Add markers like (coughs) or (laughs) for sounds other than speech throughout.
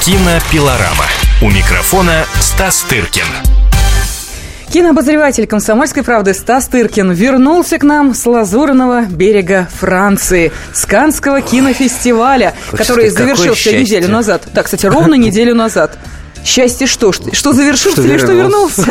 Кинопилорама. У микрофона Стас Тыркин. Кинообозреватель «Комсомольской правды» Стас Тыркин вернулся к нам с лазурного берега Франции, с Канского кинофестиваля, который завершился неделю назад. Да, кстати, ровно неделю назад. Счастье что? Что завершился что или что вернулся?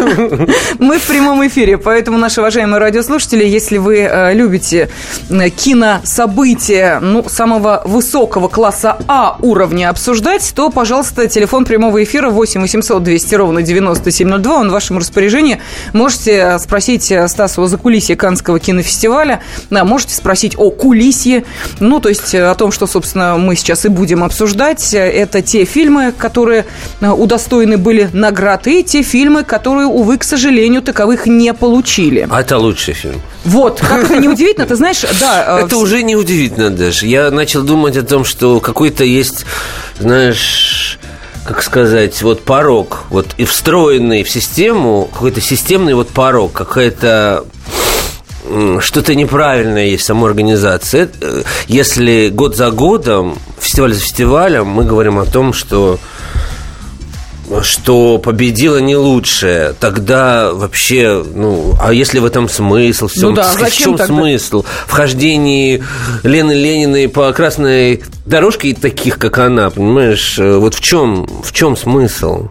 Мы в прямом эфире, поэтому, наши уважаемые радиослушатели, если вы э, любите кинособытия ну, самого высокого класса А уровня обсуждать, то, пожалуйста, телефон прямого эфира 8 800 200 ровно 9702, он в вашем распоряжении. Можете э, спросить э, Стаса о закулисье Канского кинофестиваля, да, можете спросить о кулисье, ну, то есть о том, что, собственно, мы сейчас и будем обсуждать. Это те фильмы, которые удостаиваются удостоены были наград, и те фильмы, которые, увы, к сожалению, таковых не получили. А это лучший фильм. Вот, как это не удивительно, ты знаешь, да. (laughs) Э, это уже не удивительно даже. Я начал думать о том, что какой-то есть, знаешь как сказать, вот порог, вот и встроенный в систему, какой-то системный вот порог, какая-то что-то неправильное есть в самой организации. Э, если год за годом, фестиваль за фестивалем, мы говорим о том, что что победила не лучшее, тогда вообще, ну, а если в этом смысл? В, чем, ну да, в чем тогда? смысл? В хождении Лены Лениной по красной дорожке таких, как она, понимаешь? Э, вот в чем, в чем смысл?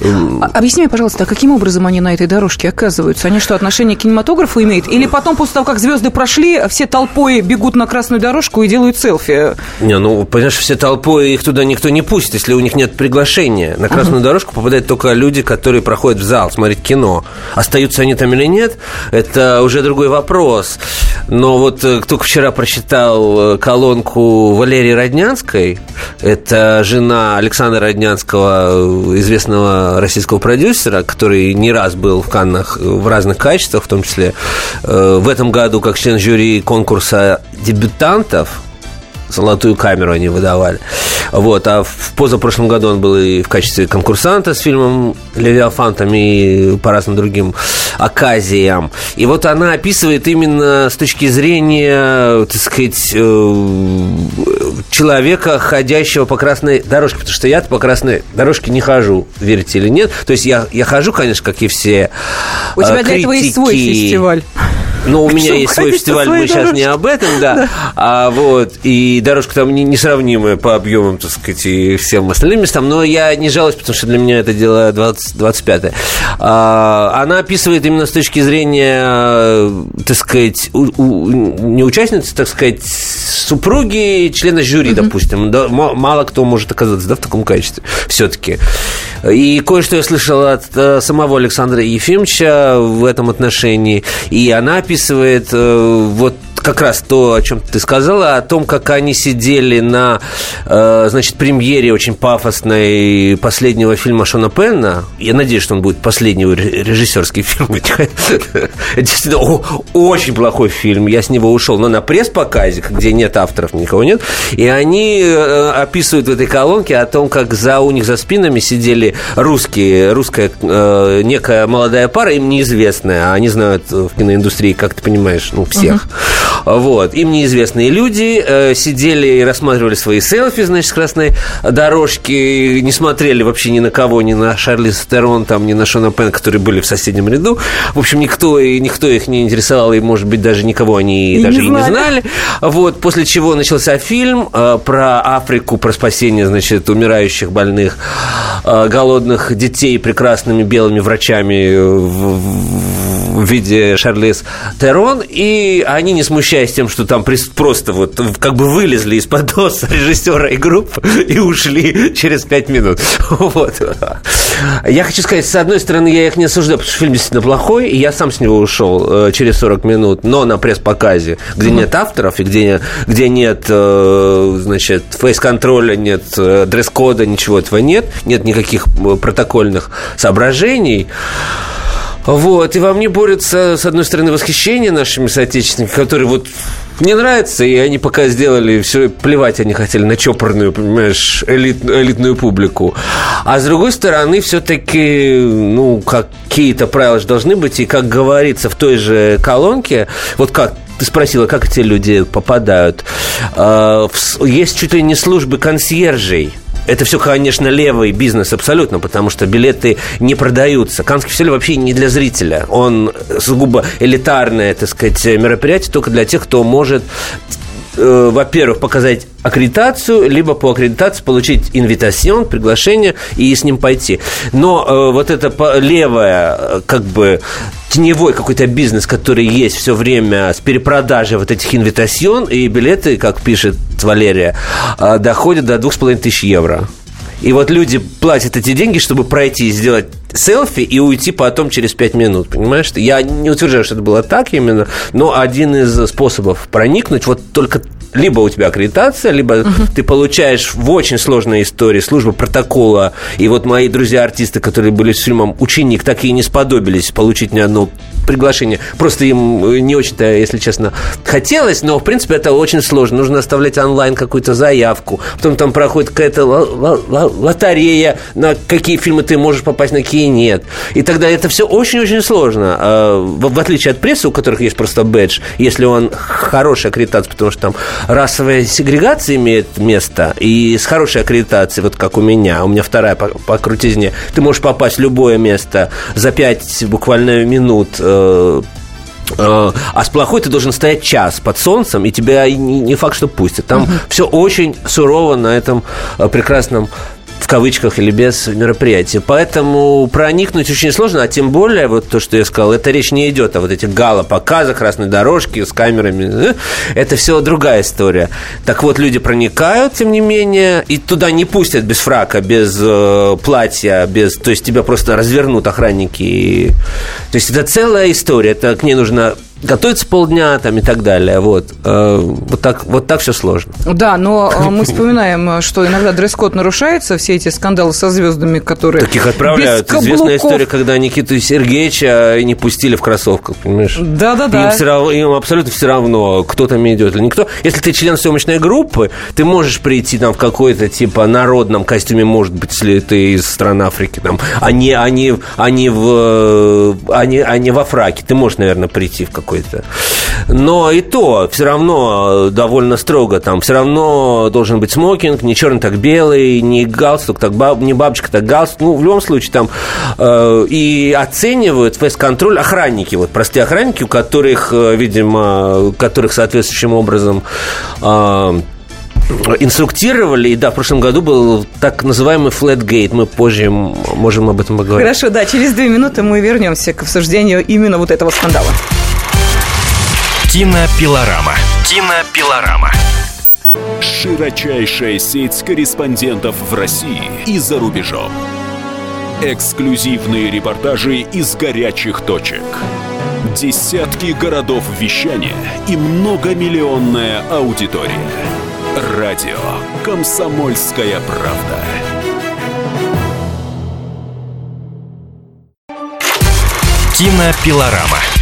А, объясни мне, пожалуйста, а каким образом они на этой дорожке оказываются? Они что, отношение к кинематографу имеют? Или потом, после того, как звезды прошли, все толпой бегут на красную дорожку и делают селфи? Не, ну, понимаешь, все толпой, их туда никто не пустит, если у них нет приглашения. На красную uh-huh. дорожку попадают только люди, которые проходят в зал смотреть кино. Остаются они там или нет, это уже другой вопрос. Но вот э, только вчера прочитал э, колонку Валерии Роднянской, это жена Александра Роднянского, известного российского продюсера, который не раз был в Каннах в разных качествах, в том числе э, в этом году как член жюри конкурса дебютантов золотую камеру они выдавали. Вот. А в позапрошлом году он был и в качестве конкурсанта с фильмом «Левиафан» там и по разным другим оказиям. И вот она описывает именно с точки зрения, так сказать, э, человека, ходящего по красной дорожке. Потому что я по красной дорожке не хожу, верите или нет. То есть я, я хожу, конечно, как и все У тебя критики. для этого есть свой фестиваль. Ну, у меня есть свой фестиваль, мы сейчас не об этом, да. А вот, и дорожка там не, несравнимая по объемам, так сказать, и всем остальным местам, но я не жалуюсь, потому что для меня это дело 20, 25 а, Она описывает именно с точки зрения, так сказать, не участницы, так сказать, супруги члена жюри, допустим. Мало кто может оказаться да, в таком качестве все-таки. И кое-что я слышал от э, самого Александра Ефимовича в этом отношении. И она описывает э, вот как раз то, о чем ты сказала, о том, как они сидели на, э, значит, премьере очень пафосной последнего фильма Шона Пенна. Я надеюсь, что он будет последний режиссерский (laughs) фильм. Действительно, очень плохой фильм. Я с него ушел, но на пресс-показе, где нет авторов, никого нет. И они э, описывают в этой колонке о том, как за у них за спинами сидели русские, русская э, некая молодая пара, им неизвестная. Они знают в киноиндустрии, как ты понимаешь, ну, всех. Uh-huh. Вот. Им неизвестные люди э, сидели и рассматривали свои селфи, значит, с красной дорожки, не смотрели вообще ни на кого, ни на Шарли Стерон, там, ни на Шона Пен, которые были в соседнем ряду. В общем, никто, и никто их не интересовал, и, может быть, даже никого они и даже не и не знали. Вот. После чего начался фильм э, про Африку, про спасение, значит, умирающих, больных, э, голодных детей прекрасными белыми врачами в, в, в виде Шарлиз Терон, и они не возмущаясь тем, что там просто вот как бы вылезли из-под носа (laughs) режиссера и группы и ушли через пять минут. (laughs) Вот. Я хочу сказать, с одной стороны, я их не осуждаю, потому что фильм действительно плохой, и я сам с него ушел э, через 40 минут, но на пресс-показе, где нет авторов и где, где нет, э, значит, фейс-контроля, нет э, дресс-кода, ничего этого нет, нет никаких протокольных соображений, вот, и во мне борется, с одной стороны, восхищение нашими соотечественниками, которые вот мне нравится, и они пока сделали все, плевать они хотели на чопорную, понимаешь, элит, элитную публику. А с другой стороны, все-таки, ну, какие-то правила же должны быть, и как говорится в той же колонке, вот как ты спросила, как эти люди попадают. А, есть чуть ли не службы консьержей это все, конечно, левый бизнес абсолютно, потому что билеты не продаются. Канский фестиваль вообще не для зрителя. Он сугубо элитарное, так сказать, мероприятие только для тех, кто может э, во-первых, показать аккредитацию, либо по аккредитации получить инвитацион, приглашение и с ним пойти. Но э, вот это левое, э, как бы теневой какой-то бизнес, который есть все время с перепродажей вот этих инвитацион, и билеты, как пишет Валерия, э, доходят до двух с половиной тысяч евро. И вот люди платят эти деньги, чтобы пройти и сделать селфи и уйти потом через пять минут, понимаешь? Я не утверждаю, что это было так именно, но один из способов проникнуть вот только либо у тебя аккредитация, либо угу. ты получаешь в очень сложной истории службу протокола. И вот мои друзья-артисты, которые были с фильмом «Ученик», так и не сподобились получить ни одно приглашение. Просто им э, не очень-то, если честно, хотелось, но, в принципе, это очень сложно. Нужно оставлять онлайн какую-то заявку. Потом там проходит какая-то лотерея, на какие фильмы ты можешь попасть, на какие нет. И тогда это все очень-очень сложно. А, в отличие от прессы, у которых есть просто бэдж, если он хороший аккредитация, потому что там расовая сегрегация имеет место, и с хорошей аккредитацией, вот как у меня, у меня вторая по, по крутизне, ты можешь попасть в любое место за пять буквально минут э, э, а с плохой ты должен стоять час под солнцем, и тебя не факт, что пустят. Там угу. все очень сурово на этом э, прекрасном в кавычках или без мероприятия. Поэтому проникнуть очень сложно, а тем более, вот то, что я сказал, это речь не идет о вот этих гала-показах, красной дорожки с камерами. Это все другая история. Так вот, люди проникают, тем не менее, и туда не пустят без фрака, без э, платья, без... То есть тебя просто развернут охранники. То есть это целая история. Это к ней нужно готовится полдня там и так далее. Вот, э, вот, так, вот так все сложно. Да, но э, мы вспоминаем, что иногда дресс-код нарушается, все эти скандалы со звездами, которые Таких отправляют. Известная история, когда Никиту Сергеевича не пустили в кроссовках, понимаешь? Да-да-да. Им, все равно, им абсолютно все равно, кто там идет или никто. Если ты член съемочной группы, ты можешь прийти там в какой-то типа народном костюме, может быть, если ты из стран Африки, там, а не, а не, а не, в, а не, а не во фраке. Ты можешь, наверное, прийти в какой какой-то. Но и то все равно довольно строго. Там все равно должен быть смокинг, не черный, так белый, не галстук, так баб, не бабочка, так галстук. Ну, в любом случае там э, и оценивают фейс-контроль охранники, вот простые охранники, у которых, э, видимо, которых соответствующим образом э, инструктировали. И да, в прошлом году был так называемый флетгейт. Мы позже можем об этом поговорить. Хорошо, да, через две минуты мы вернемся к обсуждению именно вот этого скандала. Кинопилорама. Кинопилорама. Широчайшая сеть корреспондентов в России и за рубежом. Эксклюзивные репортажи из горячих точек. Десятки городов вещания и многомиллионная аудитория. Радио «Комсомольская правда». Кинопилорама.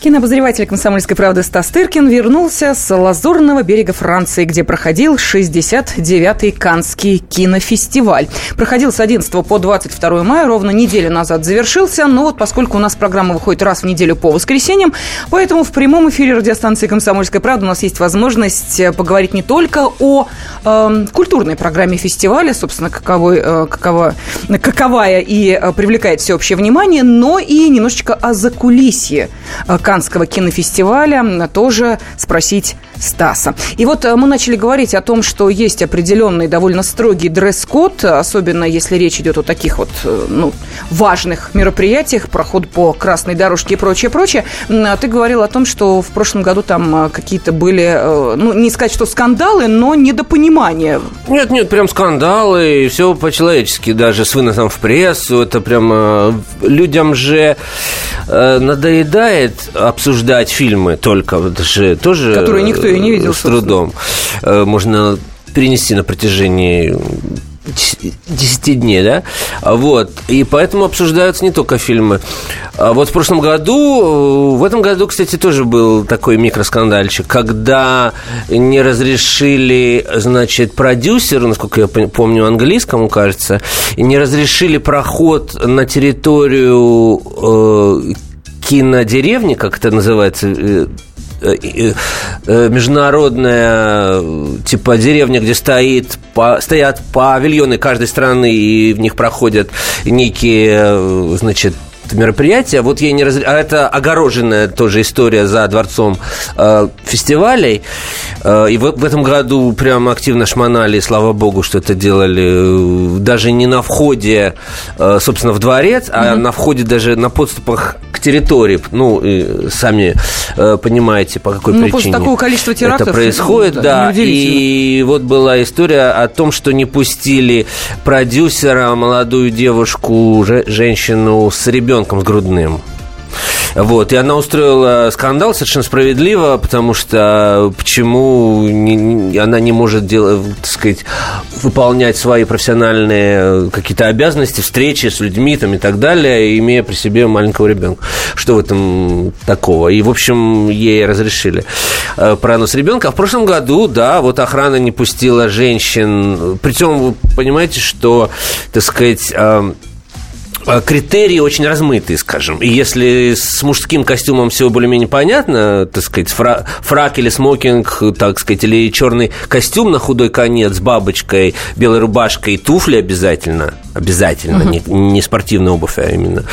Кинообозреватель «Комсомольской правды» Стас Тыркин вернулся с Лазурного берега Франции, где проходил 69-й Канский кинофестиваль. Проходил с 11 по 22 мая, ровно неделю назад завершился. Но вот поскольку у нас программа выходит раз в неделю по воскресеньям, поэтому в прямом эфире радиостанции «Комсомольская правда» у нас есть возможность э, поговорить не только о э, культурной программе фестиваля, собственно, каковой, э, какова, каковая и э, привлекает всеобщее внимание, но и немножечко о закулисье э, Канского кинофестиваля тоже спросить Стаса. И вот э, мы начали говорить о том, что есть определенный довольно строгий дресс-код, особенно если речь идет о таких вот э, ну, важных мероприятиях, проход по красной дорожке и прочее, прочее. А ты говорил о том, что в прошлом году там э, какие-то были, ну, не сказать, что скандалы, но недопонимания. Нет, нет, прям скандалы, все по-человечески, даже с выносом в прессу, это прям людям же надоедает обсуждать фильмы только, это же тоже... Которые никто и не видел, С трудом. Собственно. Э, можно перенести на протяжении 10 дней, да? Вот. И поэтому обсуждаются не только фильмы. А вот в прошлом году, в этом году, кстати, тоже был такой микроскандальчик, когда не разрешили, значит, продюсеру, насколько я помню, английскому, кажется, не разрешили проход на территорию э, кинодеревни, как это называется, э, международная типа деревня, где стоит, по, стоят павильоны каждой страны, и в них проходят некие, значит, мероприятие. Вот ей не раз... А это огороженная тоже история за дворцом э, фестивалей. Э, и в, в этом году прям активно шмонали, слава богу, что это делали э, даже не на входе, э, собственно, в дворец, а mm-hmm. на входе даже на подступах к территории. Ну, и сами э, понимаете, по какой ну, причине. После такого количества терактов это происходит, ну, да. да. И вот была история о том, что не пустили продюсера, молодую девушку, женщину с ребенком ребенком с грудным. Вот, и она устроила скандал совершенно справедливо, потому что почему не, она не может делать, так сказать, выполнять свои профессиональные какие-то обязанности, встречи с людьми там, и так далее, имея при себе маленького ребенка. Что в этом такого? И, в общем, ей разрешили э, пронос ребенка. А в прошлом году, да, вот охрана не пустила женщин. Причем, вы понимаете, что, так сказать, э, а, критерии очень размытые, скажем. И если с мужским костюмом все более-менее понятно, так сказать, фра- фрак или смокинг, так сказать, или черный костюм на худой конец с бабочкой, белой рубашкой и туфли обязательно, обязательно, uh-huh. не, не спортивная обувь, а именно.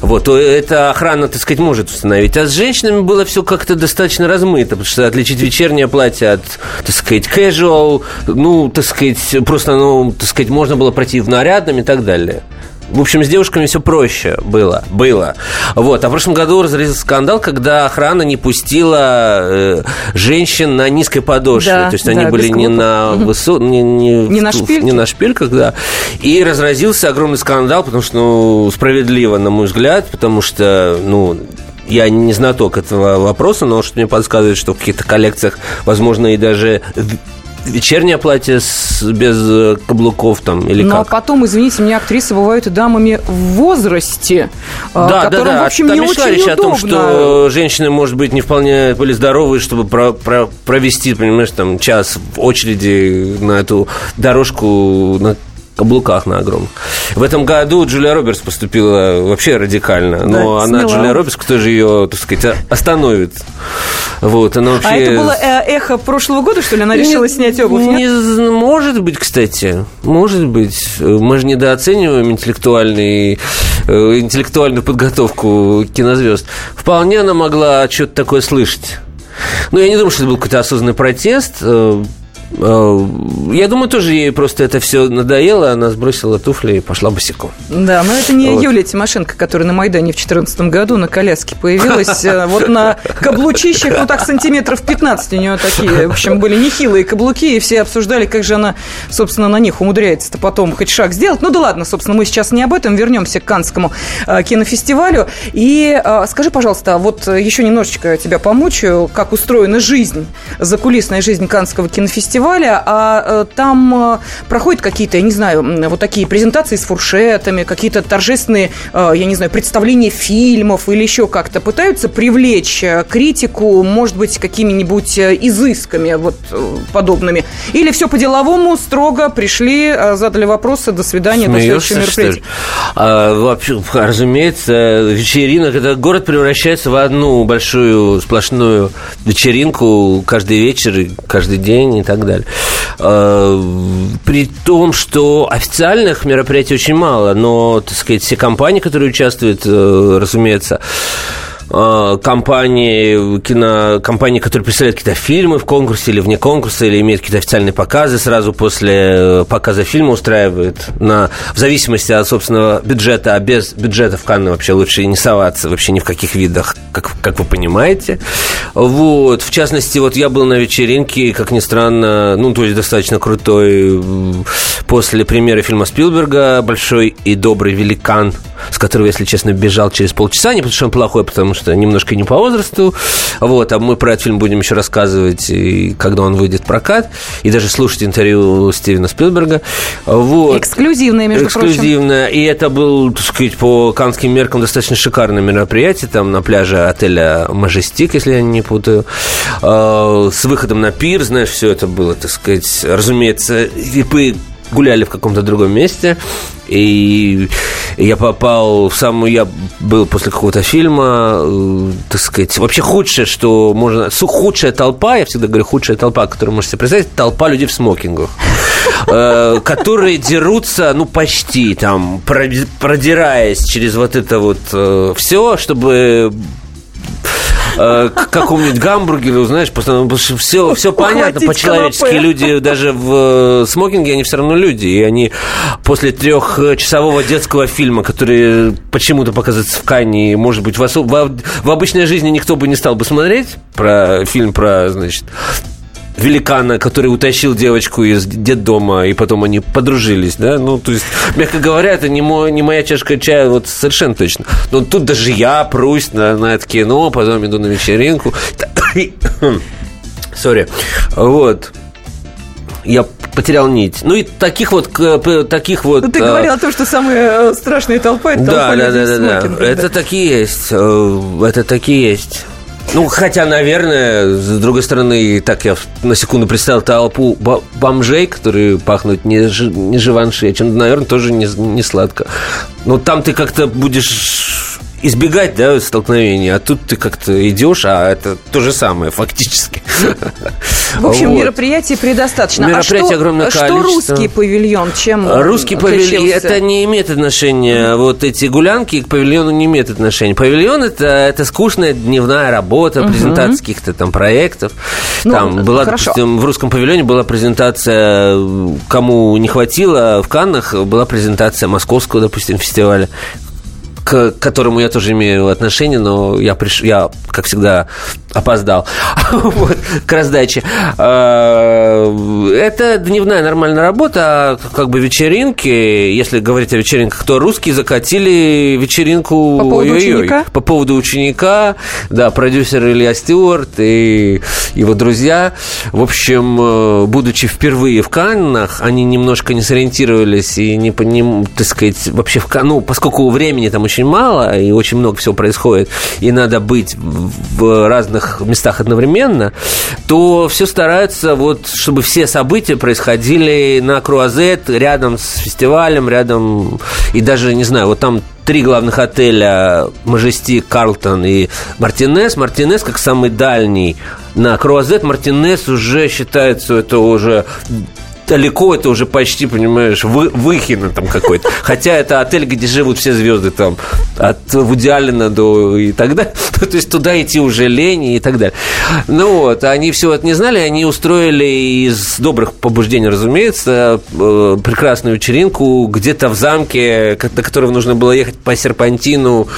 Вот, то это охрана, так сказать, может установить. А с женщинами было все как-то достаточно размыто, потому что отличить вечернее платье от, так сказать, casual, ну, так сказать, просто, ну, так сказать, можно было пройти в нарядном и так далее. В общем, с девушками все проще было. Было. Вот. А в прошлом году разразился скандал, когда охрана не пустила э, женщин на низкой подошве. Да, То есть они были не на высо... не, не, не, на шпильке. не на шпильках, да. И разразился огромный скандал, потому что, ну, справедливо, на мой взгляд, потому что, ну, я не знаток этого вопроса, но что мне подсказывает, что в каких-то коллекциях, возможно, и даже вечернее платье с, без э, каблуков там или Но как? потом, извините, мне актрисы бывают и дамами в возрасте, э, да, которым, да, да. в общем, там не очень речь удобно. о том, что женщины, может быть, не вполне были здоровы, чтобы про, про, провести, понимаешь, там час в очереди на эту дорожку, на каблуках на огромных. В этом году Джулия Робертс поступила вообще радикально. Но да, она, смело. Джулия Робертс, кто же ее, так сказать, остановит? Вот, она вообще... А это было э, эхо прошлого года, что ли? Она решила не, снять обувь, не, нет? Может быть, кстати. Может быть. Мы же недооцениваем интеллектуальный, э, интеллектуальную подготовку кинозвезд. Вполне она могла что-то такое слышать. Но я не думаю, что это был какой-то осознанный протест. Э, я думаю, тоже ей просто это все надоело, она сбросила туфли и пошла босиком. Да, но это не вот. Юлия Тимошенко, которая на Майдане в 2014 году на коляске появилась. Э, вот на каблучищах, ну так сантиметров 15 у нее такие, в общем, были нехилые каблуки, и все обсуждали, как же она, собственно, на них умудряется-то потом хоть шаг сделать. Ну да ладно, собственно, мы сейчас не об этом, вернемся к Канскому э, кинофестивалю. И скажи, пожалуйста, вот еще немножечко тебя помучаю, как устроена жизнь, закулисная жизнь Канского кинофестиваля фестиваля, а э, там э, проходят какие-то, я не знаю, вот такие презентации с фуршетами, какие-то торжественные, э, я не знаю, представления фильмов или еще как-то. Пытаются привлечь критику, может быть, какими-нибудь изысками вот подобными. Или все по-деловому, строго пришли, задали вопросы, до свидания, Смеешься, до следующего мероприятия. А, вообще, (laughs) разумеется, вечеринок, это город превращается в одну большую сплошную вечеринку каждый вечер, каждый день и так далее далее. А, при том, что официальных мероприятий очень мало, но, так сказать, все компании, которые участвуют, э, разумеется, компании, кино, компании, которые представляют какие-то фильмы в конкурсе или вне конкурса, или имеют какие-то официальные показы, сразу после э, показа фильма устраивают на, в зависимости от собственного бюджета, а без бюджета в Канны вообще лучше не соваться вообще ни в каких видах, как, как вы понимаете. Вот, в частности, вот я был на вечеринке, как ни странно, ну, то есть достаточно крутой, после премьеры фильма Спилберга «Большой и добрый великан», с которого, если честно, бежал через полчаса, не потому что он плохой, а потому что немножко не по возрасту. Вот, а мы про этот фильм будем еще рассказывать, и когда он выйдет в прокат, и даже слушать интервью Стивена Спилберга. Вот. Эксклюзивное, между Эксклюзивное. Прочим. И это был, так сказать, по канским меркам достаточно шикарное мероприятие, там на пляже отеля Мажестик, если я не путаю, а, с выходом на пир, знаешь, все это было, так сказать, разумеется, випы гуляли в каком-то другом месте, и я попал в самую... Я был после какого-то фильма, э, так сказать, вообще худшее, что можно... Худшая толпа, я всегда говорю, худшая толпа, которую можете представить, толпа людей в смокингах э, которые дерутся, ну, почти там, продираясь через вот это вот э, все, чтобы Э, к какому-нибудь гамбургеру, знаешь, потому что все, все понятно по-человечески. Люди даже в э, смокинге, они все равно люди. И они после трехчасового детского фильма, который почему-то показывается в Кане, может быть, в, в, в обычной жизни никто бы не стал бы смотреть про фильм про, значит, великана, который утащил девочку из детдома, и потом они подружились, да, ну, то есть, мягко говоря, это не, мой, не моя чашка чая, вот совершенно точно. Но тут даже я прусь на, на это кино, потом иду на вечеринку. (coughs) Сори. Вот я потерял нить. Ну и таких вот, таких вот. Ну, ты говорил о том, что самая э, страшная толпа это да, толпа да, да, да, да. Это такие есть. Э, это такие есть. Ну, хотя, наверное, с другой стороны, так я на секунду представил толпу бомжей, которые пахнут не, не живанши, чем, наверное, тоже не, не сладко. Но там ты как-то будешь избегать да, столкновений, а тут ты как-то идешь, а это то же самое фактически. В общем, вот. мероприятий предостаточно. Мероприятий а что, огромное количество. Что русский павильон, чем Русский павильон, это не имеет отношения, вот эти гулянки к павильону не имеют отношения. Павильон это, это скучная дневная работа, угу. презентация каких-то там проектов. Ну, там была, хорошо. допустим, в русском павильоне была презентация, кому не хватило, в Каннах была презентация московского, допустим, фестиваля к которому я тоже имею отношение, но я, приш... я как всегда, опоздал (laughs) вот, к раздаче. А, это дневная нормальная работа, а как бы вечеринки, если говорить о вечеринках, то русские закатили вечеринку по поводу ой, ученика. По поводу ученика, да, продюсер Илья Стюарт и его друзья. В общем, э, будучи впервые в Каннах, они немножко не сориентировались и не понимали, так сказать, вообще в Канну, ну, поскольку времени там очень очень мало, и очень много всего происходит, и надо быть в разных местах одновременно, то все стараются, вот, чтобы все события происходили на Круазет, рядом с фестивалем, рядом, и даже, не знаю, вот там три главных отеля Мажести, Карлтон и Мартинес. Мартинес как самый дальний на Круазет. Мартинес уже считается, это уже далеко это уже почти, понимаешь, вы, Выхино там какой-то. (laughs) Хотя это отель, где живут все звезды там, от Вуди Аллена до и так далее. (laughs) То есть туда идти уже лень и так далее. Ну вот, они все это не знали, они устроили из добрых побуждений, разумеется, э, прекрасную вечеринку где-то в замке, до которого нужно было ехать по серпантину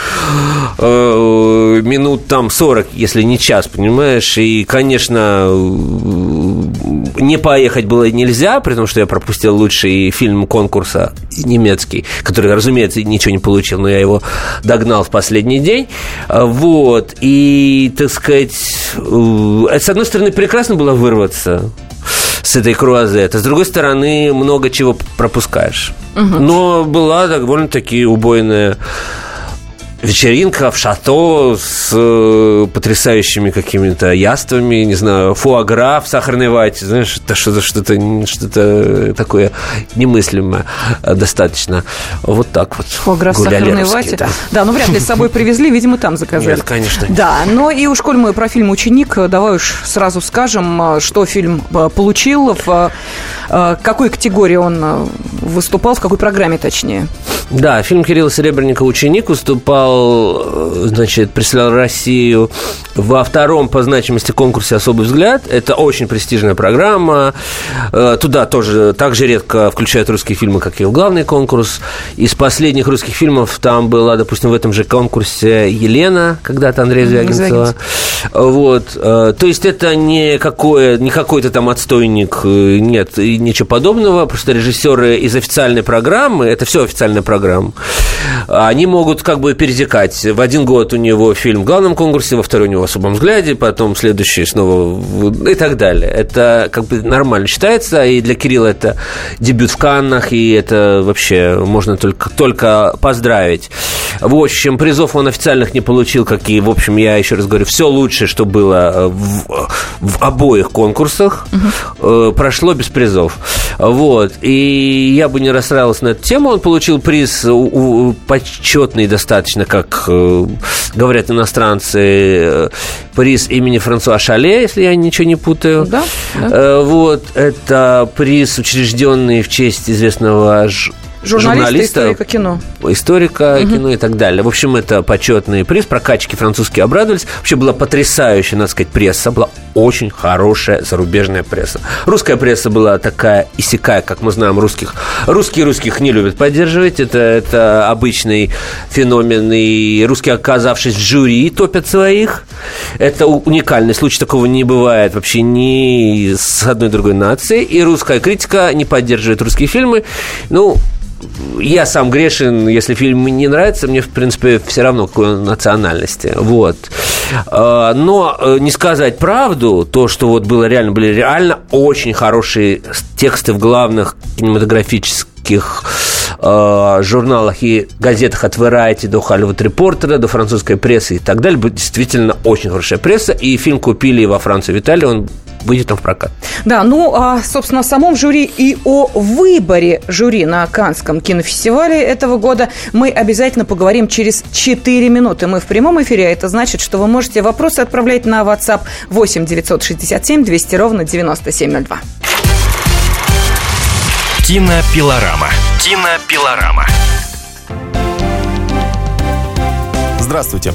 э, минут там 40, если не час, понимаешь? И, конечно, не поехать было нельзя, при том, что я пропустил лучший фильм конкурса немецкий, который, разумеется, ничего не получил, но я его догнал в последний день. Вот. И, так сказать, э, с одной стороны, прекрасно было вырваться с этой круазета. С другой стороны, много чего пропускаешь. Угу. Но была довольно-таки убойная вечеринка в шато с э, потрясающими какими-то яствами, не знаю, фуагра в сахарной вате, знаешь, это что-то что-то что такое немыслимое э, достаточно. Вот так вот. Фуагра в сахарной вате? Да. да, ну вряд ли с собой привезли, видимо, там заказали. Нет, конечно. Да, но и уж коль мы про фильм «Ученик», давай уж сразу скажем, э, что фильм получил, в какой категории он выступал, в какой программе точнее. Да, фильм Кирилла Серебренника «Ученик» выступал, э, значит, представлял Россию во втором по значимости конкурсе «Особый взгляд». Это очень престижная программа. Э, туда тоже так же редко включают русские фильмы, как и в главный конкурс. Из последних русских фильмов там была, допустим, в этом же конкурсе «Елена», когда-то Андрей Звягинцева. Вот. Э, то есть это не, какое, не какой-то там отстойник, нет, и ничего подобного. Просто режиссеры из официальной программы, это все официальная программа, программ. Они могут как бы перетекать. В один год у него фильм в главном конкурсе, во второй у него в особом взгляде, потом следующий снова и так далее. Это как бы нормально считается, и для Кирилла это дебют в Каннах, и это вообще можно только, только поздравить. В общем, призов он официальных не получил, как и, в общем, я еще раз говорю, все лучшее, что было в, в обоих конкурсах, угу. прошло без призов. Вот. И я бы не расстраивался на эту тему. Он получил приз у, почетный достаточно, как э, говорят иностранцы, э, приз имени Франсуа Шале, если я ничего не путаю. Да, да. Э, вот. Это приз, учрежденный в честь известного Журналиста, журналиста историка кино. Историка угу. кино и так далее. В общем, это почетный приз. Прокачки французские обрадовались. Вообще была потрясающая, надо сказать, пресса. Была очень хорошая зарубежная пресса. Русская пресса была такая иссякая, как мы знаем, русских. Русские русских не любят поддерживать. Это, это обычный феномен. И русские, оказавшись в жюри, топят своих. Это уникальный случай. Такого не бывает вообще ни с одной другой нацией. И русская критика не поддерживает русские фильмы. Ну, я сам грешен, если фильм не нравится, мне, в принципе, все равно, какой он национальности. Вот. А, но э, не сказать правду, то, что вот было реально, были реально очень хорошие тексты в главных кинематографических э, журналах и газетах от Variety до Hollywood Reporter, до французской прессы и так далее. Действительно очень хорошая пресса. И фильм купили во Франции, в Италии. Он выйдет там в прокат. Да, ну, а, собственно, о самом жюри и о выборе жюри на Канском кинофестивале этого года мы обязательно поговорим через 4 минуты. Мы в прямом эфире, а это значит, что вы можете вопросы отправлять на WhatsApp 8 967 200 ровно 9702. Кинопилорама. Кинопилорама. Здравствуйте.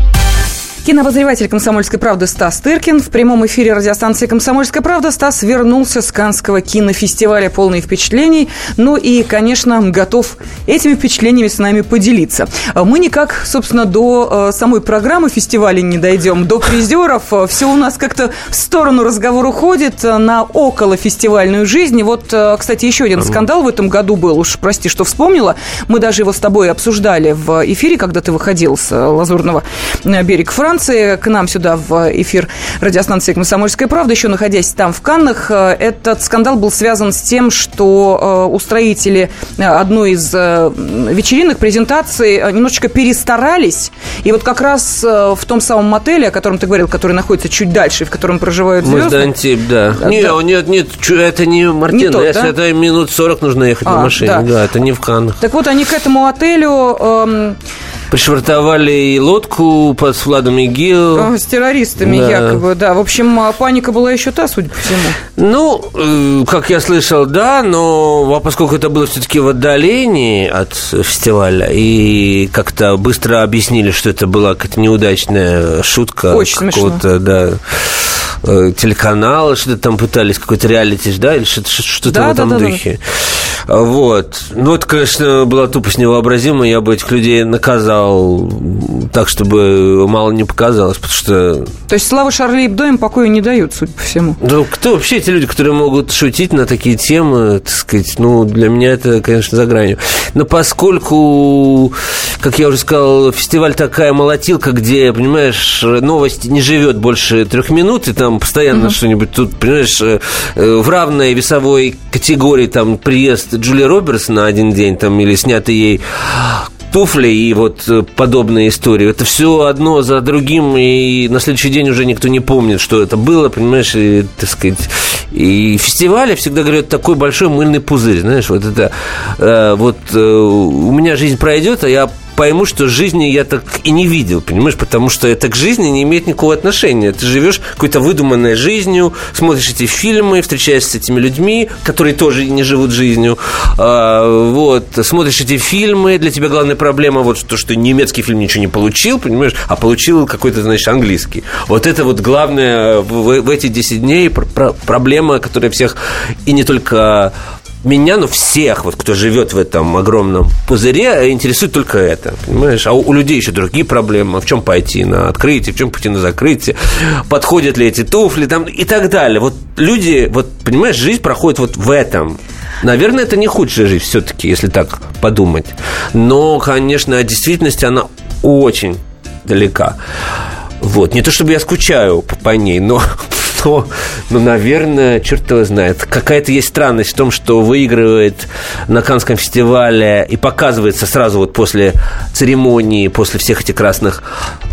Кинообозреватель «Комсомольской правды» Стас Тыркин. В прямом эфире радиостанции «Комсомольская правда» Стас вернулся с Канского кинофестиваля полный впечатлений. Ну и, конечно, готов этими впечатлениями с нами поделиться. Мы никак, собственно, до э, самой программы фестиваля не дойдем, до призеров. Все у нас как-то в сторону разговор уходит на около фестивальную жизнь. И вот, э, кстати, еще один скандал в этом году был. Уж прости, что вспомнила. Мы даже его с тобой обсуждали в эфире, когда ты выходил с Лазурного берега Франции к нам сюда в эфир радиостанции «Комсомольская правда», еще находясь там в Каннах. Э, этот скандал был связан с тем, что э, устроители э, одной из вечеринок, презентации немножечко перестарались. И вот как раз в том самом мотеле, о котором ты говорил, который находится чуть дальше, в котором проживают звезды. Муздантип, да. да. Нет, нет, нет, это не Мартин, не тот, да? это минут 40 нужно ехать а, на машине. Да. да, это не в Каннах. Так вот, они к этому отелю... Эм, Пришвартовали лодку под Владом ИГИЛ. С террористами да. якобы, да. В общем, а паника была еще та, судя по всему. Ну, э, как я слышал, да, но поскольку это было все-таки в отдалении от фестиваля, и как-то быстро объяснили, что это была какая-то неудачная шутка. Очень какого-то, да, э, телеканала, что-то там пытались, какой-то реалити, да, или что-то, что-то да, в этом да, да, духе. Да. Вот. Ну, это, конечно, была тупость невообразимая. Я бы этих людей наказал так, чтобы мало не показалось, потому что... То есть слава Шарли Эбдо им покоя не дают, судя по всему? Да кто вообще эти люди, которые могут шутить на такие темы, так сказать, ну, для меня это, конечно, за гранью. Но поскольку, как я уже сказал, фестиваль такая молотилка, где, понимаешь, новость не живет больше трех минут, и там постоянно угу. что-нибудь тут, понимаешь, э, в равной весовой категории там приезд Джули Робертс на один день там или снятый ей туфли и вот э, подобные истории. Это все одно за другим, и на следующий день уже никто не помнит, что это было, понимаешь, и, так сказать. И фестиваль, я всегда говорю, это такой большой мыльный пузырь, знаешь, вот это, э, вот э, у меня жизнь пройдет, а я пойму, что жизни я так и не видел, понимаешь? Потому что это к жизни не имеет никакого отношения. Ты живешь какой-то выдуманной жизнью, смотришь эти фильмы, встречаешься с этими людьми, которые тоже не живут жизнью. А, вот, смотришь эти фильмы, для тебя главная проблема вот то, что немецкий фильм ничего не получил, понимаешь, а получил какой-то, значит, английский. Вот это вот главное в, в эти 10 дней проблема, которая всех и не только меня, ну, всех, вот, кто живет в этом огромном пузыре, интересует только это, понимаешь? А у, у людей еще другие проблемы. В чем пойти на открытие, в чем пойти на закрытие, подходят ли эти туфли там и так далее. Вот люди, вот, понимаешь, жизнь проходит вот в этом. Наверное, это не худшая жизнь все-таки, если так подумать. Но, конечно, от действительности она очень далека. Вот. Не то чтобы я скучаю по, по ней, но (laughs) что, ну, наверное, черт его знает. Какая-то есть странность в том, что выигрывает на Канском фестивале и показывается сразу вот после церемонии, после всех этих красных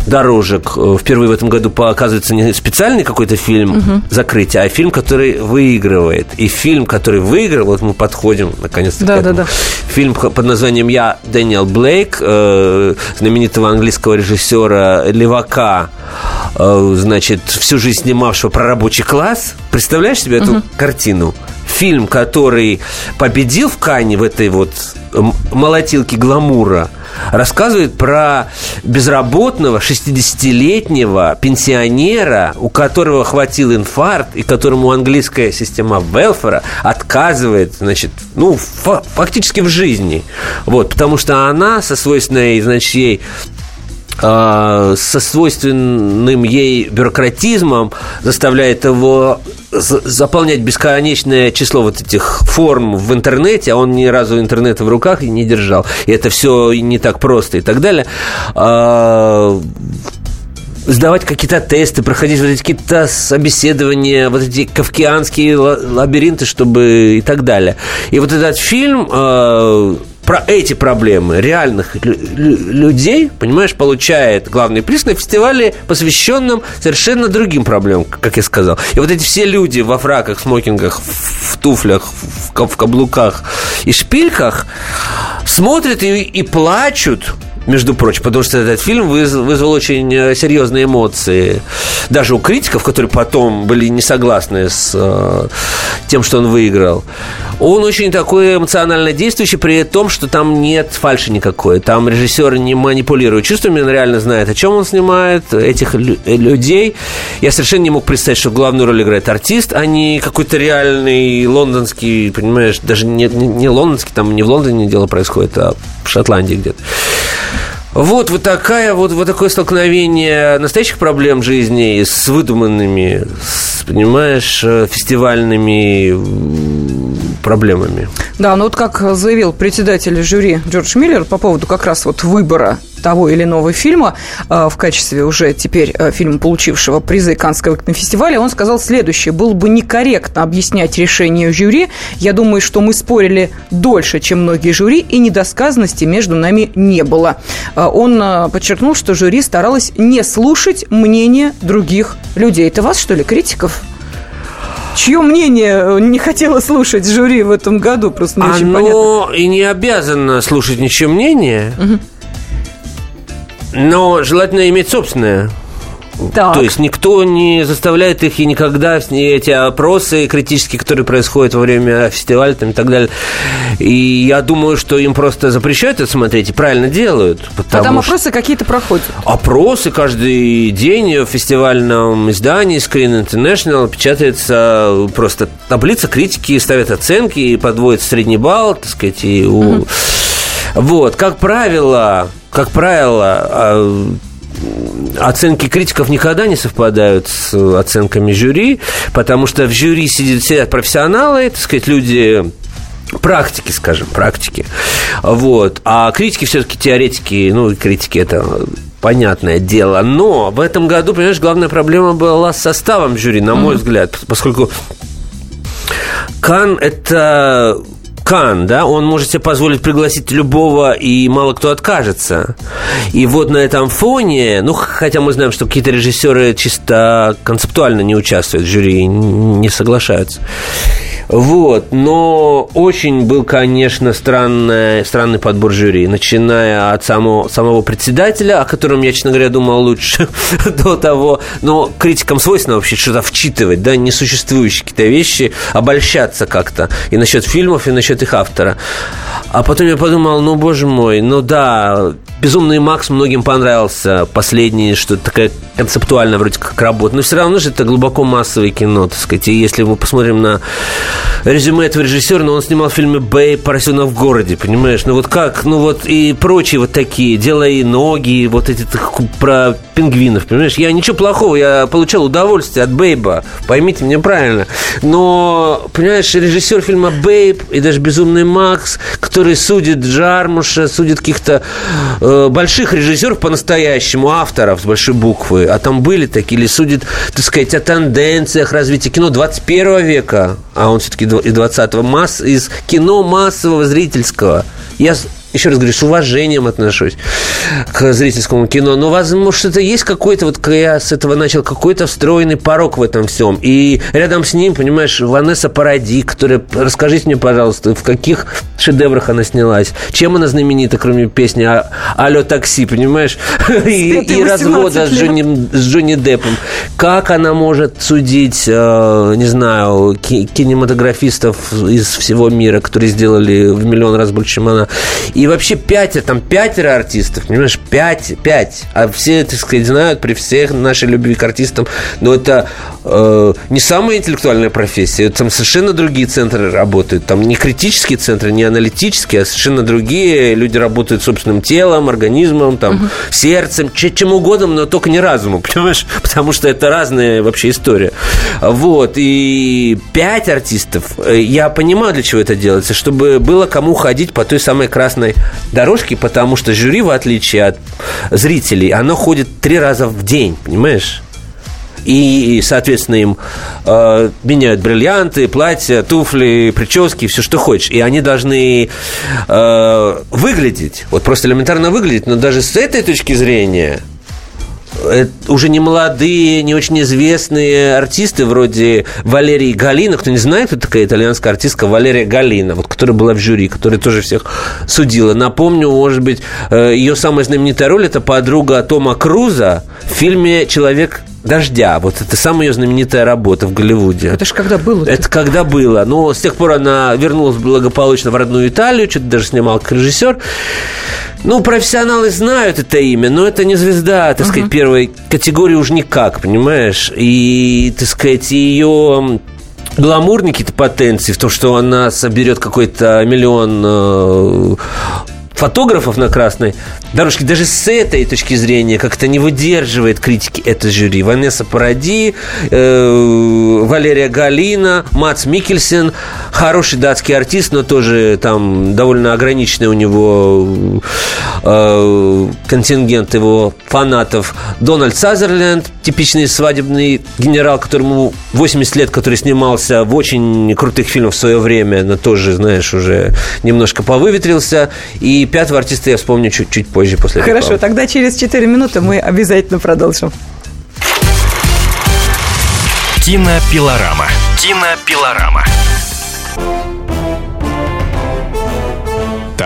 дорожек. Впервые в этом году показывается не специальный какой-то фильм угу. закрытия, а фильм, который выигрывает. И фильм, который выиграл, вот мы подходим наконец-то да, к этому. Да, да. Фильм под названием «Я Дэниел Блейк», э, знаменитого английского режиссера Левака, э, значит, всю жизнь снимавшего про рабочий класс. Представляешь себе эту угу. картину? Фильм, который победил в Кане в этой вот молотилке гламура, рассказывает про безработного 60-летнего пенсионера, у которого хватил инфаркт, и которому английская система Велфера отказывает, значит, ну, фактически в жизни. Вот, потому что она со свойственной, значит, ей со свойственным ей бюрократизмом заставляет его заполнять бесконечное число вот этих форм в интернете, а он ни разу интернета в руках и не держал. И это все не так просто и так далее а, сдавать какие-то тесты, проходить вот эти какие-то собеседования, вот эти кавкианские лабиринты, чтобы и так далее. И вот этот фильм а, про эти проблемы реальных людей, понимаешь, получает главный приз на фестивале, посвященном совершенно другим проблемам, как я сказал. И вот эти все люди во фраках, смокингах, в туфлях, в каблуках и шпильках смотрят и, и плачут между прочим, потому что этот фильм вызвал, вызвал очень э, серьезные эмоции. Даже у критиков, которые потом были не согласны с э, тем, что он выиграл. Он очень такой эмоционально действующий, при том, что там нет фальши никакой. Там режиссер не манипулирует чувствами, он реально знает, о чем он снимает, этих э, людей. Я совершенно не мог представить, что главную роль играет артист, а не какой-то реальный лондонский, понимаешь, даже не, не, не лондонский, там не в Лондоне дело происходит, а Шотландии где-то. Вот, вот, такая, вот, вот такое столкновение настоящих проблем жизни с выдуманными, с, понимаешь, э, фестивальными проблемами. Да, ну вот как заявил председатель жюри Джордж Миллер по поводу как раз вот выбора того или иного фильма э, в качестве уже теперь э, фильма, получившего призы Каннского кинофестиваля, он сказал следующее. Было бы некорректно объяснять решение жюри. Я думаю, что мы спорили дольше, чем многие жюри, и недосказанности между нами не было. Э, он подчеркнул, что жюри старалось не слушать мнение других людей. Это вас, что ли, критиков? Чье мнение не хотела слушать жюри в этом году? Просто не Оно очень понятно. и не обязано слушать ничье мнение. Угу. Но желательно иметь собственное. Так. То есть никто не заставляет их и никогда эти опросы критические, которые происходят во время фестиваля там, и так далее. И я думаю, что им просто запрещают это смотреть и правильно делают. А там опросы какие-то проходят? Опросы каждый день в фестивальном издании Screen International печатается просто таблица критики, ставят оценки и подводят средний балл, так сказать, и у... Угу. Вот, как правило, как правило, а, оценки критиков никогда не совпадают с оценками жюри, потому что в жюри сидят, сидят профессионалы, так сказать, люди практики, скажем, практики. Вот. А критики все-таки теоретики, ну, критики это понятное дело. Но в этом году, понимаешь, главная проблема была с составом жюри, на мой mm-hmm. взгляд, поскольку Кан – это Кан, да, он может себе позволить пригласить любого, и мало кто откажется. И вот на этом фоне, ну, хотя мы знаем, что какие-то режиссеры чисто концептуально не участвуют в жюри, не соглашаются. Вот, но очень был, конечно, странный, странный подбор жюри, начиная от самого, самого председателя, о котором я, честно говоря, думал лучше (laughs) до того, но критикам свойственно вообще что-то вчитывать, да, несуществующие какие-то вещи, обольщаться как-то и насчет фильмов, и насчет их автора. А потом я подумал, ну, боже мой, ну да, «Безумный Макс» многим понравился, последний, что такая концептуальная вроде как работа, но все равно же это глубоко массовое кино, так сказать, и если мы посмотрим на резюме этого режиссера, но он снимал фильмы «Бэй», «Поросенок в городе», понимаешь? Ну вот как, ну вот и прочие вот такие, «Дело и ноги», вот эти про пингвинов, понимаешь? Я ничего плохого, я получал удовольствие от Бейба, поймите меня правильно. Но, понимаешь, режиссер фильма «Бейб» и даже «Безумный Макс», который судит Джармуша, судит каких-то э, больших режиссеров по-настоящему, авторов с большой буквы, а там были такие, или судит, так сказать, о тенденциях развития кино 21 века, а он все-таки и 20-го, масс, из кино массового зрительского. Я еще раз говорю, с уважением отношусь к зрительскому кино. Но, возможно, это есть какой-то, вот я с этого начал, какой-то встроенный порог в этом всем. И рядом с ним, понимаешь, Ванесса Паради, которая, расскажите мне, пожалуйста, в каких шедеврах она снялась? Чем она знаменита, кроме песни «Алло, такси», понимаешь? (laughs) И, и развода с Джонни, с Джонни Деппом. Как она может судить, э, не знаю, кинематографистов из всего мира, которые сделали в миллион раз больше, чем она? И вообще пятеро, там пятеро артистов, понимаешь, пять, пять. А все, так сказать, знают при всех нашей любви к артистам, но это э, не самая интеллектуальная профессия, там совершенно другие центры работают. Там не критические центры, не аналитические, а совершенно другие. Люди работают собственным телом, организмом, там, угу. сердцем, чем угодно, но только не разумом, (laughs) понимаешь? Потому что это разная вообще история. Вот. И пять артистов, э, я понимаю, для чего это делается, чтобы было кому ходить по той самой красной дорожки, потому что жюри, в отличие от зрителей, оно ходит три раза в день, понимаешь? И, соответственно, им э, меняют бриллианты, платья, туфли, прически, все, что хочешь. И они должны э, выглядеть, вот просто элементарно выглядеть, но даже с этой точки зрения уже не молодые, не очень известные артисты вроде Валерии Галина. Кто не знает, кто такая итальянская артистка Валерия Галина, вот, которая была в жюри, которая тоже всех судила. Напомню, может быть, э, ее самая знаменитая роль – это подруга Тома Круза в фильме «Человек дождя. Вот это самая ее знаменитая работа в Голливуде. Это же когда было? -то? Это когда было. Но с тех пор она вернулась благополучно в родную Италию, что-то даже снимал как режиссер. Ну, профессионалы знают это имя, но это не звезда, так uh-huh. сказать, первой категории уж никак, понимаешь? И, так сказать, ее гламурные какие-то потенции в том, что она соберет какой-то миллион э, фотографов на красной дорожке. Даже с этой точки зрения как-то не выдерживает критики это жюри. Ванесса Паради, э, Валерия Галина, Мац Микельсен. Хороший датский артист, но тоже там довольно ограниченный у него э, контингент его фанатов. Дональд Сазерленд, типичный свадебный генерал, которому 80 лет, который снимался в очень крутых фильмах в свое время, но тоже, знаешь, уже немножко повыветрился. И пятого артиста я вспомню чуть-чуть позже после Хорошо, рекламы. тогда через 4 минуты мы обязательно продолжим. Кинопилорама. Кинопилорама.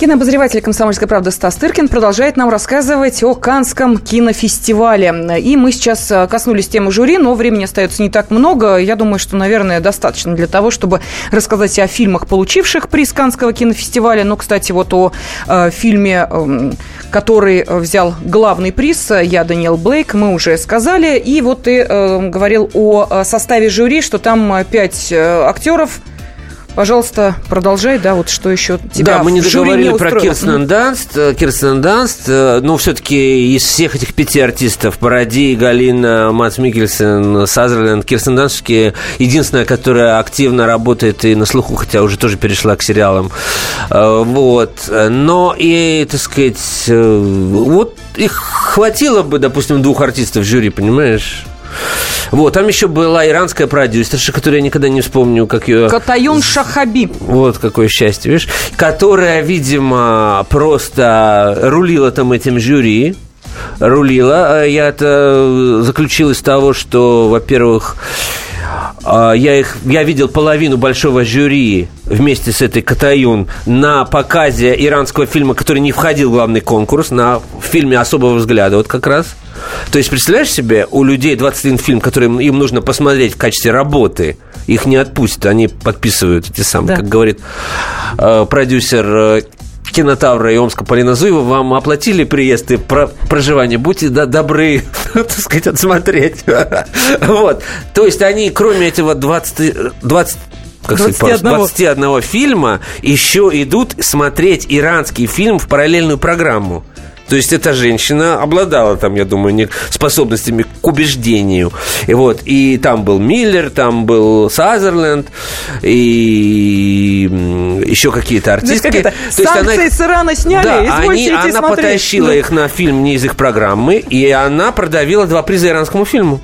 Кинообозреватель «Комсомольской правды» Стас Тыркин продолжает нам рассказывать о Канском кинофестивале. И мы сейчас э, коснулись темы жюри, но времени остается не так много. Я думаю, что, наверное, достаточно для того, чтобы рассказать о фильмах, получивших приз Канского кинофестиваля. Но, кстати, вот о э, фильме, э, который взял главный приз, «Я Даниэл Блейк», мы уже сказали. И вот ты э, говорил о составе жюри, что там пять актеров – Пожалуйста, продолжай, да, вот что еще тебя Да, мы не договорили не про Кирстен Данст. Э, Кирстен Данст, э, ну, все-таки из всех этих пяти артистов, Паради, Галина, Мац Микельсон, Сазерленд, Кирстен Данст, единственная, которая активно работает и на слуху, хотя уже тоже перешла к сериалам. Э, вот. Но и, так сказать, вот их хватило бы, допустим, двух артистов в жюри, понимаешь? Вот, там еще была иранская продюсерша, которую я никогда не вспомню, как ее... Катаюн Шахаби. Вот какое счастье, видишь? Которая, видимо, просто рулила там этим жюри рулила. Я это заключил из того, что, во-первых, а, я, их, я видел половину большого жюри вместе с этой Катаюн на показе иранского фильма, который не входил в главный конкурс, на фильме «Особого взгляда» вот как раз. То есть, представляешь себе, у людей 21 фильм, который им нужно посмотреть в качестве работы, их не отпустят, они подписывают эти самые, да. как говорит э, продюсер э, кинотавра и Омска Полина Зуева вам оплатили приезд и про проживание. Будьте да, добры, (laughs) так сказать, отсмотреть. (laughs) вот. То есть они, кроме этого 20, 20 как 21. Сказать, 21 фильма еще идут смотреть иранский фильм в параллельную программу. То есть эта женщина обладала там, я думаю, не способностями к убеждению. И вот, и там был Миллер, там был Сазерленд, и еще какие-то артисты. То есть Санкции она... с Ирана сняли, да, они, она смотреть. потащила да. их на фильм не из их программы, и она продавила два приза иранскому фильму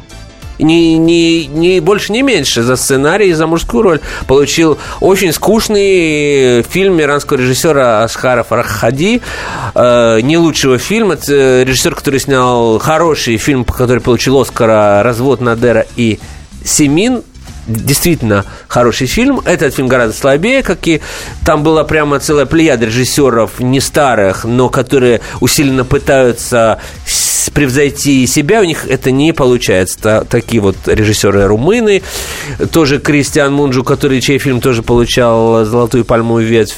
не, не, не больше, не меньше за сценарий и за мужскую роль. Получил очень скучный фильм иранского режиссера Асхара Фархади. Э, не лучшего фильма. Это режиссер, который снял хороший фильм, который получил Оскара «Развод Надера и Семин» действительно хороший фильм. Этот фильм гораздо слабее, как и там была прямо целая плеяда режиссеров не старых, но которые усиленно пытаются превзойти себя, у них это не получается. Такие вот режиссеры румыны, тоже Кристиан Мунджу, который чей фильм тоже получал золотую пальмовую ветвь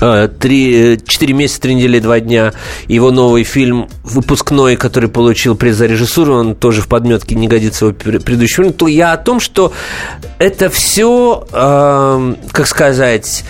Э, три, четыре месяца, три недели, два дня. Его новый фильм выпускной, который получил приз за режиссуру, он тоже в подметке не годится его предыдущий фильм. То я о том, что это все, э, как сказать,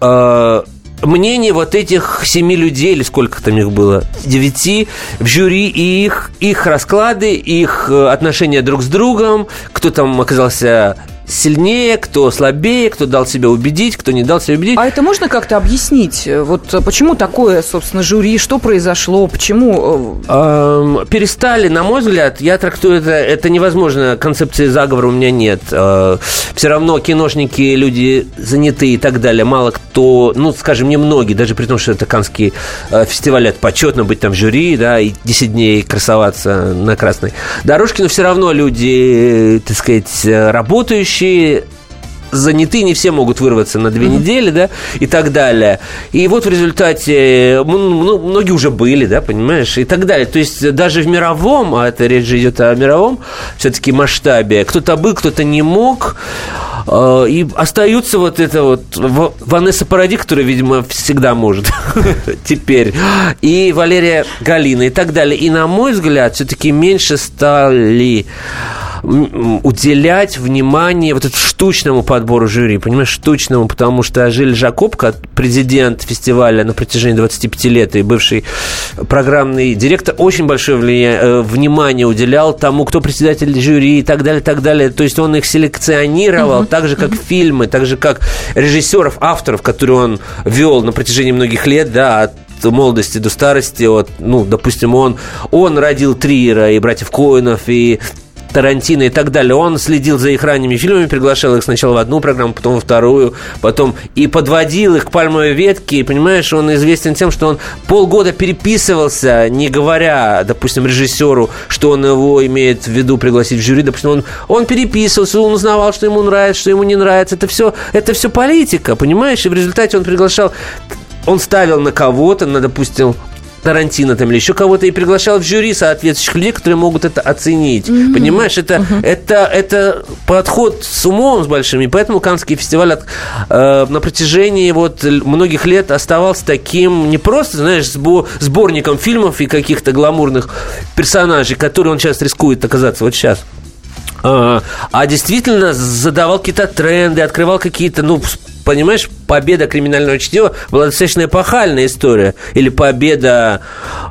э, мнение вот этих семи людей, или сколько там их было, девяти, в жюри, и их, их расклады, их э, отношения друг с другом, кто там оказался сильнее, кто слабее, кто дал себя убедить, кто не дал себя убедить. А это можно как-то объяснить? Вот почему такое, собственно, жюри, что произошло, почему? Эм, перестали, на мой взгляд, я трактую это, это невозможно, концепции заговора у меня нет. Э, все равно киношники, люди занятые и так далее, мало кто, ну, скажем, немногие, даже при том, что это Канский э, фестиваль, это почетно быть там в жюри, да, и 10 дней красоваться на красной дорожке, но все равно люди, э, так сказать, работающие, рабочие заняты, не все могут вырваться на две mm-hmm. недели, да, и так далее. И вот в результате, ну, многие уже были, да, понимаешь, и так далее. То есть даже в мировом, а это речь же идет о мировом все-таки масштабе, кто-то был, кто-то не мог, э, и остаются вот это вот Ванесса Паради, которая, видимо, всегда может (laughs) теперь, и Валерия Галина и так далее. И, на мой взгляд, все-таки меньше стали уделять внимание вот этому штучному подбору жюри, понимаешь, штучному, потому что Жиль Жакоб, президент фестиваля на протяжении 25 лет и бывший программный директор, очень большое влияние, э, внимание уделял тому, кто председатель жюри и так далее, так далее. То есть он их селекционировал, uh-huh. так же, как uh-huh. фильмы, так же, как режиссеров, авторов, которые он вел на протяжении многих лет, да, от молодости до старости, вот, ну, допустим, он, он родил Триера и братьев Коинов, и Тарантино и так далее. Он следил за их ранними фильмами, приглашал их сначала в одну программу, потом во вторую, потом и подводил их к пальмовой ветке. И, понимаешь, он известен тем, что он полгода переписывался, не говоря, допустим, режиссеру, что он его имеет в виду пригласить в жюри. Допустим, он, он переписывался, он узнавал, что ему нравится, что ему не нравится. Это все, это все политика, понимаешь? И в результате он приглашал он ставил на кого-то, на, допустим, Тарантино там или еще кого-то и приглашал в жюри соответствующих людей, которые могут это оценить. Mm-hmm. Понимаешь, это, mm-hmm. это, это подход с умом, с большим. И поэтому Каннский фестиваль от, э, на протяжении вот многих лет оставался таким не просто, знаешь, сбор, сборником фильмов и каких-то гламурных персонажей, которые он сейчас рискует оказаться вот сейчас А, а действительно задавал какие-то тренды, открывал какие-то, ну, понимаешь, победа криминального чтива была достаточно эпохальная история. Или победа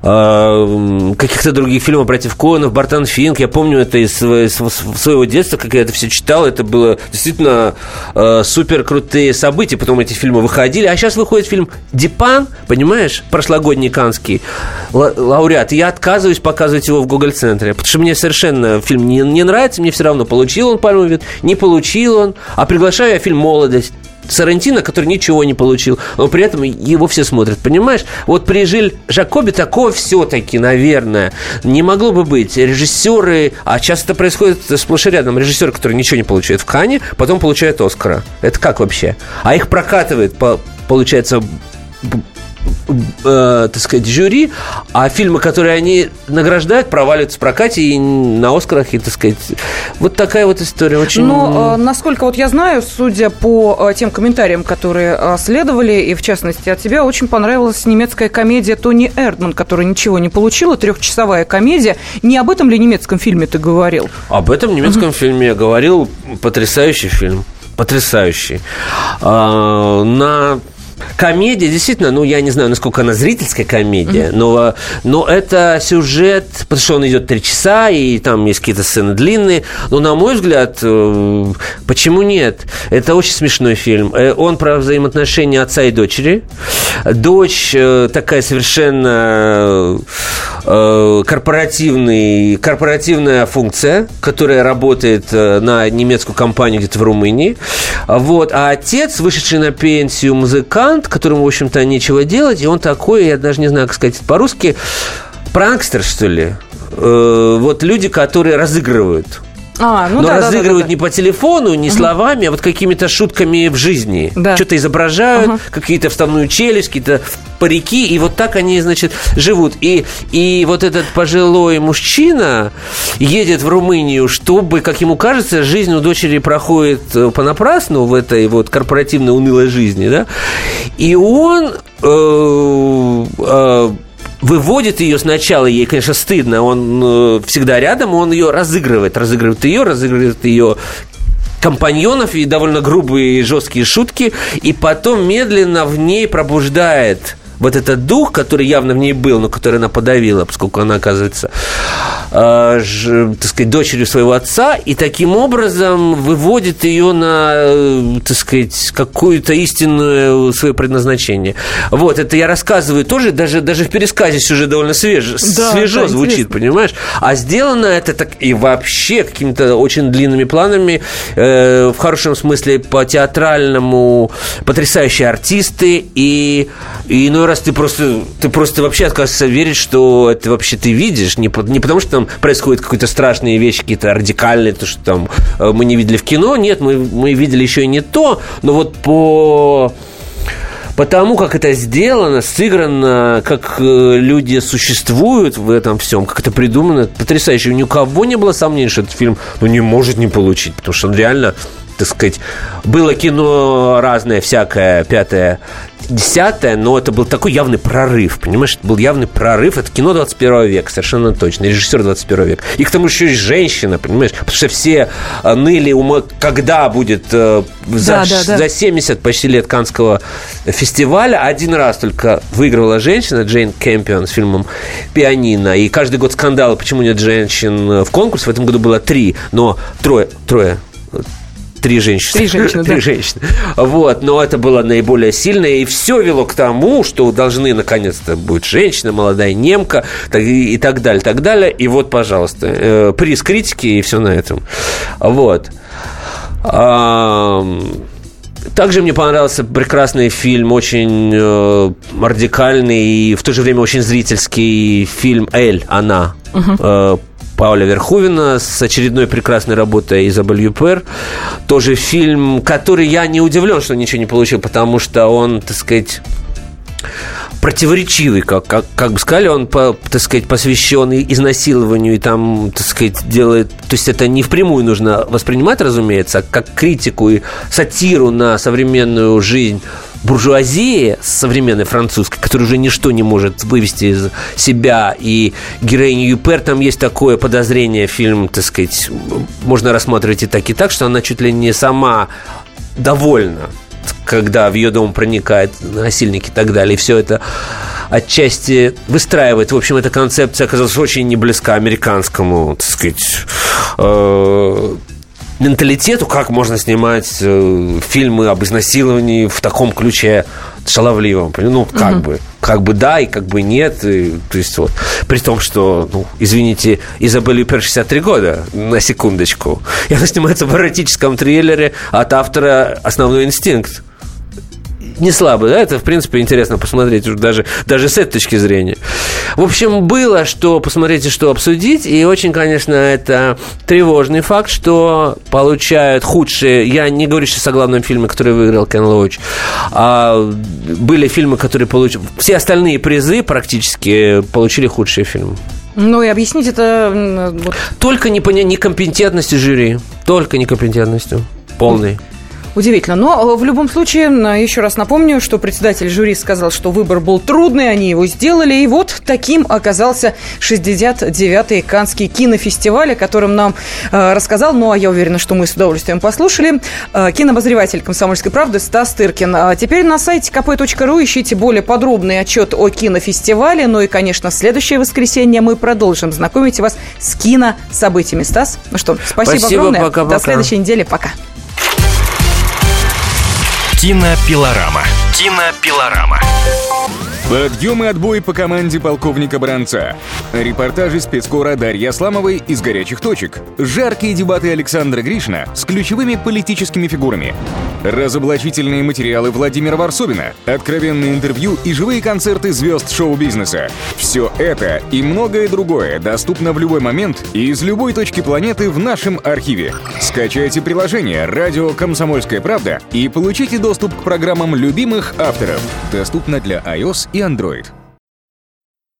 э, каких-то других фильмов против Коэнов, Бартон Финк. Я помню это из, из своего детства, как я это все читал. Это было действительно э, супер крутые события. Потом эти фильмы выходили. А сейчас выходит фильм «Дипан», понимаешь, прошлогодний канский лауреат. я отказываюсь показывать его в Google-центре, потому что мне совершенно фильм не, не нравится. Мне все равно, получил он пальмовый вид, не получил он. А приглашаю я фильм «Молодость». Сарантино, который ничего не получил, но при этом его все смотрят, понимаешь? Вот при Жиль Жакобе такого все-таки, наверное, не могло бы быть. Режиссеры, а часто это происходит сплошь и рядом, режиссеры, которые ничего не получают в Кане, потом получают Оскара. Это как вообще? А их прокатывает, получается, э, так сказать, жюри, а фильмы, которые они награждают, проваливаются в прокате и на Оскарах, и, так сказать, вот такая вот история. Очень... Ну, э, насколько вот я знаю, судя по э, тем комментариям, которые э, следовали, и в частности от тебя, очень понравилась немецкая комедия Тони Эрдман, которая ничего не получила, трехчасовая комедия. Не об этом ли немецком фильме ты говорил? Об этом немецком фильме я говорил. Потрясающий фильм. Потрясающий. А, на комедия, действительно, ну, я не знаю, насколько она зрительская комедия, mm-hmm. но, но это сюжет, потому что он идет три часа, и там есть какие-то сцены длинные, но, на мой взгляд, э, почему нет? Это очень смешной фильм. Э, он про взаимоотношения отца и дочери. Дочь э, такая совершенно корпоративный, корпоративная функция, которая работает на немецкую компанию где-то в Румынии. Вот. А отец, вышедший на пенсию музыкант, музыкант, которому, в общем-то, нечего делать, и он такой, я даже не знаю, как сказать по-русски, пранкстер, что ли. Э, вот люди, которые разыгрывают. А, ну Но да, разыгрывают да, да, не по телефону, не угу. словами, а вот какими-то шутками в жизни. Да. Что-то изображают, угу. какие-то вставную челюсть, какие-то парики, и вот так они, значит, живут. И, и вот этот пожилой мужчина едет в Румынию, чтобы, как ему кажется, жизнь у дочери проходит э, понапрасну в этой вот корпоративной унылой жизни, да, и он э, э, выводит ее сначала, ей, конечно, стыдно, он э, всегда рядом, он ее разыгрывает, разыгрывает ее, разыгрывает ее компаньонов и довольно грубые и жесткие шутки, и потом медленно в ней пробуждает вот этот дух, который явно в ней был, но который она подавила, поскольку она оказывается, э, ж, так сказать, дочерью своего отца, и таким образом выводит ее на, э, так сказать, какую-то истинную свое предназначение. Вот, это я рассказываю тоже, даже, даже в пересказе сюжет довольно свеж, да, свежо да, звучит, интересно. понимаешь? А сделано это так и вообще какими-то очень длинными планами, э, в хорошем смысле по театральному, потрясающие артисты, и, и ну, раз ты просто, ты просто вообще отказываешься верить, что это вообще ты видишь, не, не потому что там происходят какие-то страшные вещи, какие-то радикальные, то, что там э, мы не видели в кино, нет, мы, мы видели еще и не то, но вот по потому как это сделано, сыграно, как э, люди существуют в этом всем, как это придумано, потрясающе. Ни у кого не было сомнений, что этот фильм ну, не может не получить, потому что он реально так сказать, было кино разное, всякое, пятое, десятое, но это был такой явный прорыв, понимаешь? Это был явный прорыв. Это кино 21 века, совершенно точно. Режиссер 21 века. И к тому еще и женщина, понимаешь? Потому что все э, ныли, ума, когда будет э, за, да, да, да. за 70 почти лет Канского фестиваля. Один раз только выигрывала женщина, Джейн Кэмпион с фильмом «Пианино». И каждый год скандалы, почему нет женщин в конкурсе. В этом году было три, но трое, трое Три женщины. Три женщины, Три да. женщины. Вот, но это было наиболее сильное, и все вело к тому, что должны наконец-то быть женщина, молодая немка, и, и так далее, так далее. И вот, пожалуйста, э, приз критики и все на этом. Вот. Также мне понравился прекрасный фильм, очень э, радикальный и в то же время очень зрительский фильм «Эль», «Она», угу. э, Пауля Верховина с очередной прекрасной работой Изабель Юпер. Тоже фильм, который я не удивлен, что ничего не получил, потому что он, так сказать, противоречивый, как, как, как бы сказали, он, по, так сказать, посвящен изнасилованию и там, так сказать, делает... То есть это не впрямую нужно воспринимать, разумеется, а как критику и сатиру на современную жизнь буржуазии современной французской, которая уже ничто не может вывести из себя. И героиня Юпер, там есть такое подозрение, фильм, так сказать, можно рассматривать и так, и так, что она чуть ли не сама довольна когда в ее дом проникает насильник и так далее. И все это отчасти выстраивает. В общем, эта концепция оказалась очень не близка американскому, так сказать, э, менталитету, как можно снимать э, фильмы об изнасиловании в таком ключе шаловливом. Ну, как угу. бы. Как бы да, и как бы нет. И, то есть вот. При том, что, ну, извините, Изабель Юпер 63 года, на секундочку. И она снимается в эротическом триллере от автора «Основной инстинкт» не слабо, да, это, в принципе, интересно посмотреть уже даже, даже с этой точки зрения. В общем, было что посмотреть и что обсудить, и очень, конечно, это тревожный факт, что получают худшие, я не говорю сейчас о главном фильме, который выиграл Кен Лоуч, а были фильмы, которые получили, все остальные призы практически получили худшие фильмы. Ну и объяснить это... Только некомпетентностью жюри. Только некомпетентностью. Полной. Удивительно. Но э, в любом случае, еще раз напомню, что председатель жюри сказал, что выбор был трудный, они его сделали. И вот таким оказался 69-й Канский кинофестиваль, о котором нам э, рассказал, ну а я уверена, что мы с удовольствием послушали, э, кинообозреватель «Комсомольской правды» Стас Тыркин. А теперь на сайте kp.ru ищите более подробный отчет о кинофестивале. Ну и, конечно, в следующее воскресенье мы продолжим знакомить вас с кинособытиями. Стас, ну что, спасибо, спасибо огромное. Пока, пока. До следующей недели. Пока. Кинопилорама. Кинопилорама. Подъем и отбой по команде полковника Бранца. Репортажи спецкора Дарьи Асламовой из горячих точек. Жаркие дебаты Александра Гришина с ключевыми политическими фигурами. Разоблачительные материалы Владимира Варсобина. Откровенные интервью и живые концерты звезд шоу-бизнеса. Все это и многое другое доступно в любой момент и из любой точки планеты в нашем архиве. Скачайте приложение «Радио Комсомольская правда» и получите доступ к программам любимых авторов. Доступно для iOS и Android.